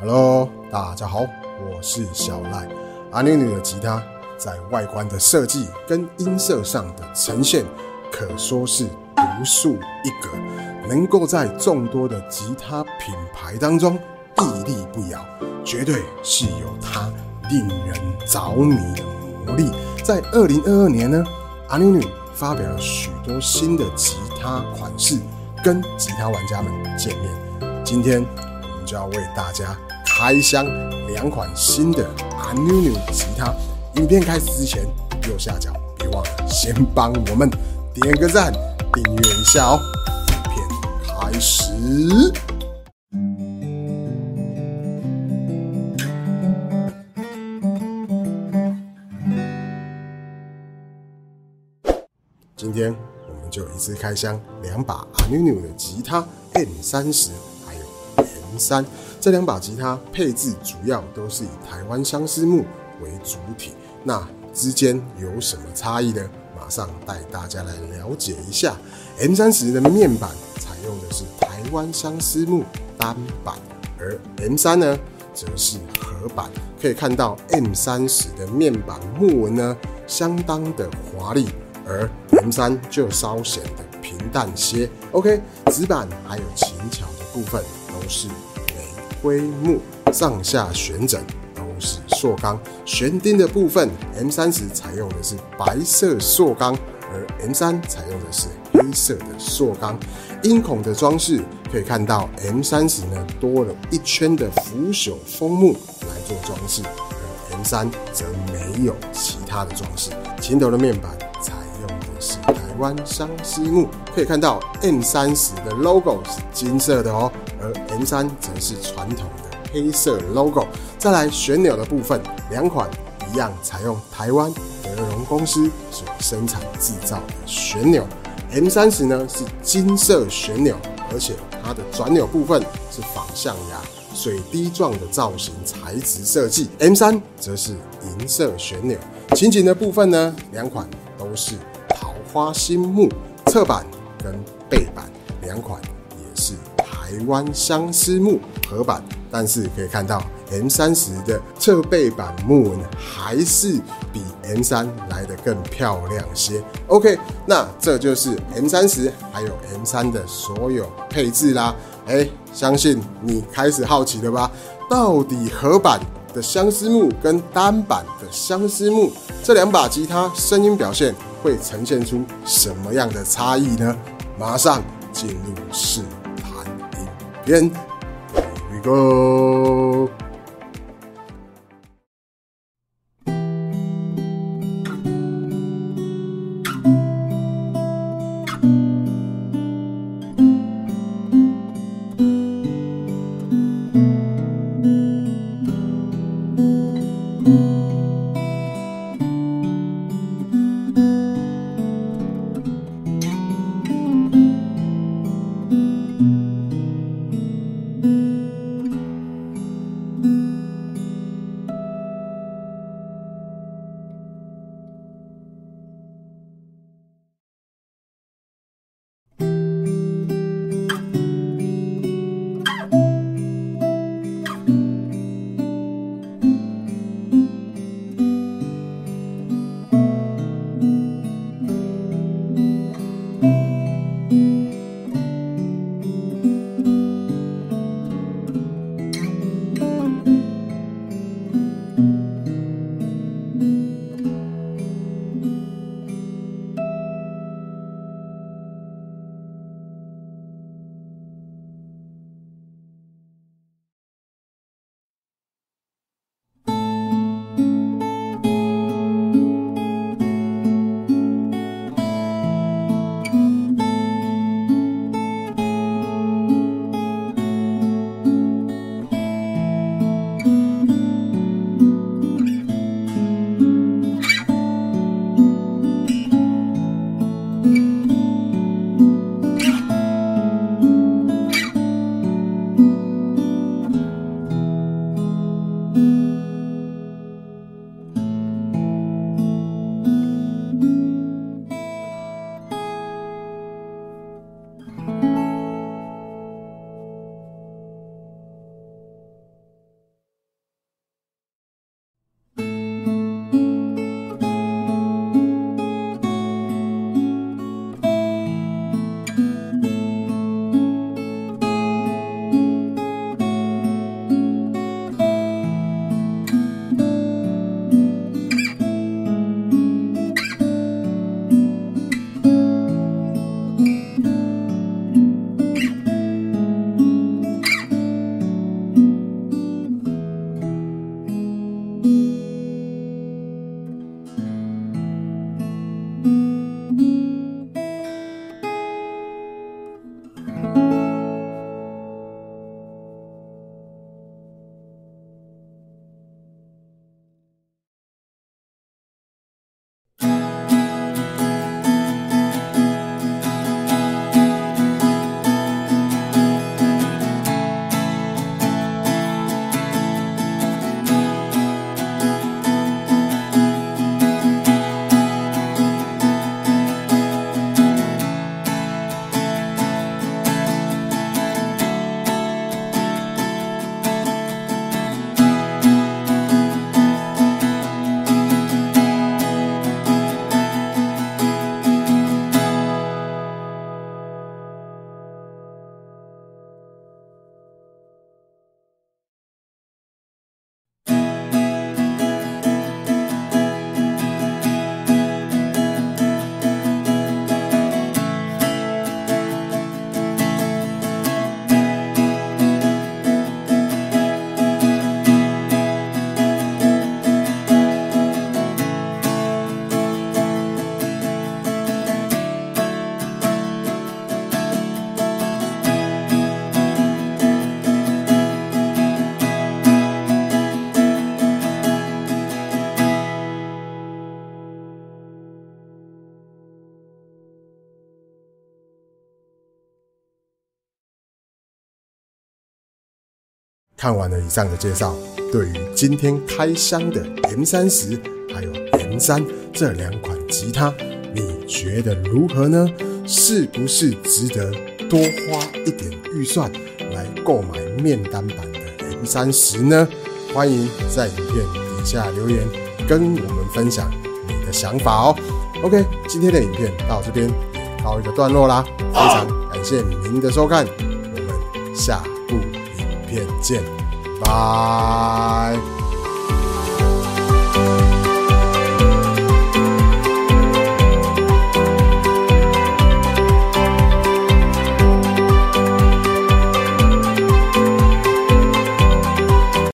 Hello，大家好，我是小赖。阿妞妞的吉他在外观的设计跟音色上的呈现，可说是独树一格，能够在众多的吉他品牌当中屹立不摇，绝对是有它令人着迷的魔力。在二零二二年呢，阿妞妞发表了许多新的吉他款式，跟吉他玩家们见面。今天我们就要为大家。开箱两款新的 a n u n 吉他，影片开始之前，右下角别忘了先帮我们点个赞，订阅一下哦。影片开始，今天我们就一次开箱两把阿妞妞的吉他 M 三十，还有 M 三。这两把吉他配置主要都是以台湾相思木为主体，那之间有什么差异呢？马上带大家来了解一下。M 三十的面板采用的是台湾相思木单板，而 M 三呢则是合板。可以看到 M 三十的面板木纹呢相当的华丽，而 M 三就稍显得平淡些。OK，指板还有琴桥的部分都是。灰木上下旋枕都是塑钢，旋钉的部分 M 三十采用的是白色塑钢，而 M 三采用的是黑色的塑钢。音孔的装饰可以看到 M 三十呢多了一圈的腐朽枫木来做装饰，而 M 三则没有其他的装饰。琴头的面板采用的是台湾相思木，可以看到 M 三十的 logo 是金色的哦。而 M 三则是传统的黑色 logo。再来旋钮的部分，两款一样采用台湾德荣公司所生产制造的旋钮。M 三十呢是金色旋钮，而且它的转钮部分是仿象牙水滴状的造型材质设计。M 三则是银色旋钮。琴颈的部分呢，两款都是桃花心木，侧板跟背板两款。台湾相思木合板，但是可以看到 M 三十的侧背板木纹还是比 M 三来的更漂亮些。OK，那这就是 M 三十还有 M 三的所有配置啦。哎，相信你开始好奇了吧？到底合板的相思木跟单板的相思木这两把吉他声音表现会呈现出什么样的差异呢？马上进入试。Here we go. 看完了以上的介绍，对于今天开箱的 M 三十还有 M 三这两款吉他，你觉得如何呢？是不是值得多花一点预算来购买面单版的 M 三十呢？欢迎在影片底下留言跟我们分享你的想法哦。OK，今天的影片到这边告一个段落啦，非常感谢您的收看，我们下片见，拜。